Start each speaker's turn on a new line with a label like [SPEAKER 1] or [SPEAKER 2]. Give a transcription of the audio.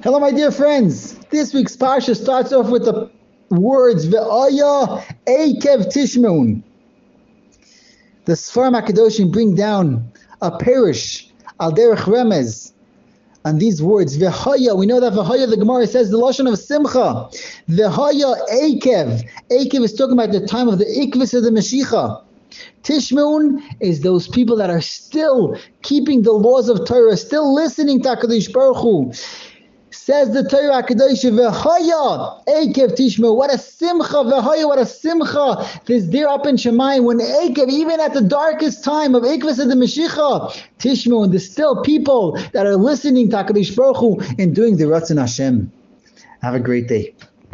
[SPEAKER 1] Hello, my dear friends. This week's parsha starts off with the words Ve'aya Ekev Tishmeun. The Sfarim Hakadoshim bring down a peirush al derech remez. And these words, V'haya, we know that V'haya, the Gemara says the Lashon of Simcha. V'haya Ekev. Ekev is talking about the time of the Ikvis of the Mashiach. Tishmeun is those people that are still keeping the laws of Torah, still listening to HaKadosh Baruch Hu. Says the Torah Kadosh v'haya Ekev Tishma. What a simcha v'haya. What a simcha. This there up in Shemayim when Ekev, even at the darkest time of Ekvis of the Mashiach, Tishma, and there's still people that are listening to Hakadosh Baruch Hu and doing the Ratzon Hashem. Have a great day.